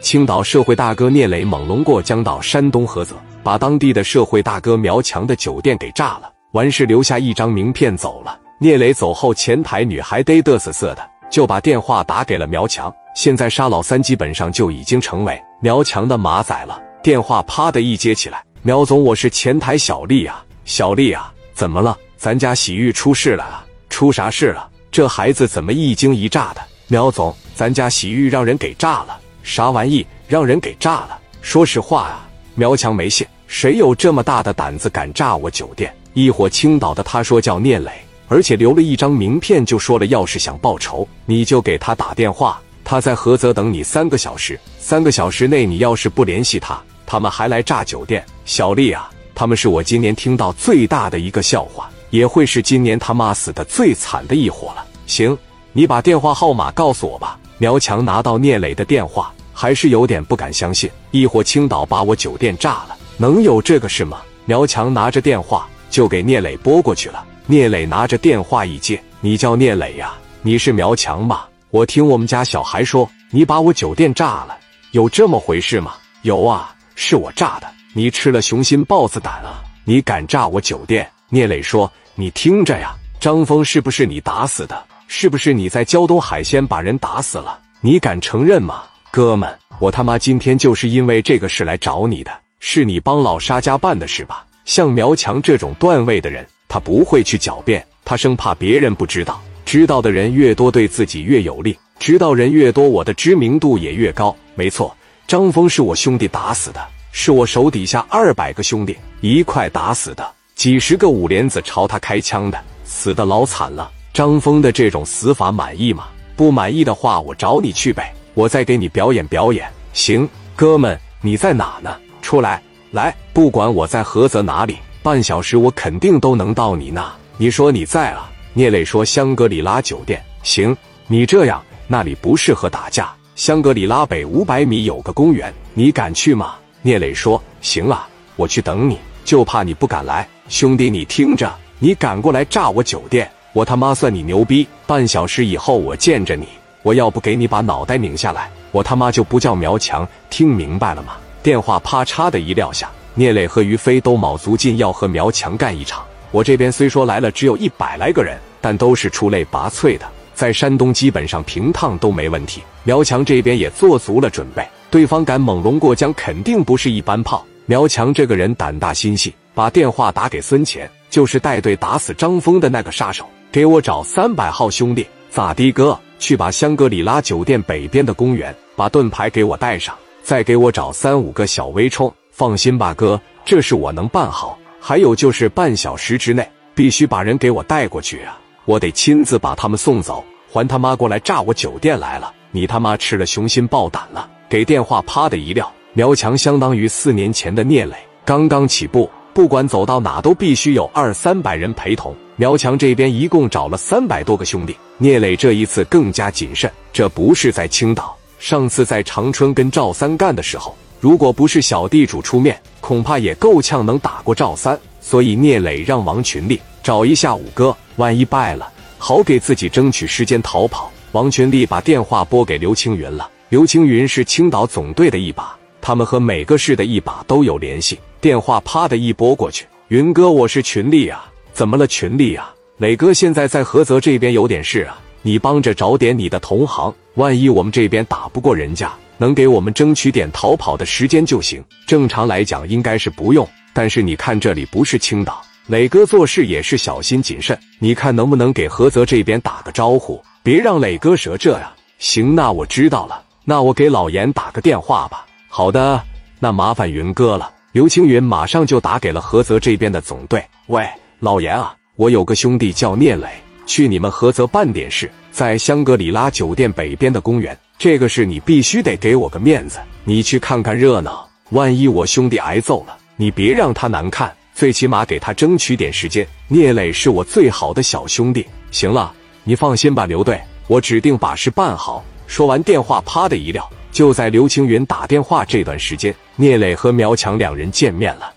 青岛社会大哥聂磊猛龙过江到山东菏泽，把当地的社会大哥苗强的酒店给炸了，完事留下一张名片走了。聂磊走后，前台女孩嘚嘚瑟瑟的，就把电话打给了苗强。现在沙老三基本上就已经成为苗强的马仔了。电话啪的一接起来，苗总，我是前台小丽啊，小丽啊，怎么了？咱家洗浴出事了啊？出啥事了？这孩子怎么一惊一乍的？苗总，咱家洗浴让人给炸了。啥玩意？让人给炸了？说实话啊，苗强没信，谁有这么大的胆子敢炸我酒店？一伙青岛的，他说叫聂磊，而且留了一张名片，就说了，要是想报仇，你就给他打电话，他在菏泽等你三个小时，三个小时内你要是不联系他，他们还来炸酒店。小丽啊，他们是我今年听到最大的一个笑话，也会是今年他妈死的最惨的一伙了。行，你把电话号码告诉我吧。苗强拿到聂磊的电话。还是有点不敢相信，一伙青岛把我酒店炸了，能有这个事吗？苗强拿着电话就给聂磊拨过去了。聂磊拿着电话一接：“你叫聂磊呀？你是苗强吗？我听我们家小孩说你把我酒店炸了，有这么回事吗？有啊，是我炸的。你吃了雄心豹子胆啊？你敢炸我酒店？”聂磊说：“你听着呀，张峰是不是你打死的？是不是你在胶东海鲜把人打死了？你敢承认吗？”哥们，我他妈今天就是因为这个事来找你的，是你帮老沙家办的事吧？像苗强这种段位的人，他不会去狡辩，他生怕别人不知道，知道的人越多，对自己越有利，知道人越多，我的知名度也越高。没错，张峰是我兄弟打死的，是我手底下二百个兄弟一块打死的，几十个五连子朝他开枪的，死的老惨了。张峰的这种死法满意吗？不满意的话，我找你去呗。我再给你表演表演，行，哥们，你在哪呢？出来，来，不管我在菏泽哪里，半小时我肯定都能到你那。你说你在啊？聂磊说香格里拉酒店。行，你这样，那里不适合打架。香格里拉北五百米有个公园，你敢去吗？聂磊说行啊，我去等你，就怕你不敢来。兄弟，你听着，你敢过来炸我酒店，我他妈算你牛逼。半小时以后我见着你。我要不给你把脑袋拧下来，我他妈就不叫苗强，听明白了吗？电话啪嚓的一撂下，聂磊和于飞都卯足劲要和苗强干一场。我这边虽说来了只有一百来个人，但都是出类拔萃的，在山东基本上平趟都没问题。苗强这边也做足了准备，对方敢猛龙过江，肯定不是一般炮。苗强这个人胆大心细，把电话打给孙乾，就是带队打死张峰的那个杀手，给我找三百号兄弟，咋的哥？去把香格里拉酒店北边的公园，把盾牌给我带上，再给我找三五个小微冲。放心吧，哥，这事我能办好。还有就是半小时之内必须把人给我带过去啊！我得亲自把他们送走，还他妈过来炸我酒店来了！你他妈吃了雄心豹胆了！给电话啪的一撂，苗强相当于四年前的聂磊，刚刚起步，不管走到哪都必须有二三百人陪同。苗强这边一共找了三百多个兄弟，聂磊这一次更加谨慎。这不是在青岛，上次在长春跟赵三干的时候，如果不是小地主出面，恐怕也够呛能打过赵三。所以聂磊让王群力找一下五哥，万一败了，好给自己争取时间逃跑。王群力把电话拨给刘青云了。刘青云是青岛总队的一把，他们和每个市的一把都有联系。电话啪的一拨过去，云哥，我是群力啊。怎么了，群力啊？磊哥现在在菏泽这边有点事啊，你帮着找点你的同行，万一我们这边打不过人家，能给我们争取点逃跑的时间就行。正常来讲应该是不用，但是你看这里不是青岛，磊哥做事也是小心谨慎，你看能不能给菏泽这边打个招呼，别让磊哥折这呀？行，那我知道了，那我给老严打个电话吧。好的，那麻烦云哥了。刘青云马上就打给了菏泽这边的总队，喂。老严啊，我有个兄弟叫聂磊，去你们菏泽办点事，在香格里拉酒店北边的公园。这个事你必须得给我个面子，你去看看热闹。万一我兄弟挨揍了，你别让他难看，最起码给他争取点时间。聂磊是我最好的小兄弟。行了，你放心吧，刘队，我指定把事办好。说完，电话啪的一撂。就在刘青云打电话这段时间，聂磊和苗强两人见面了。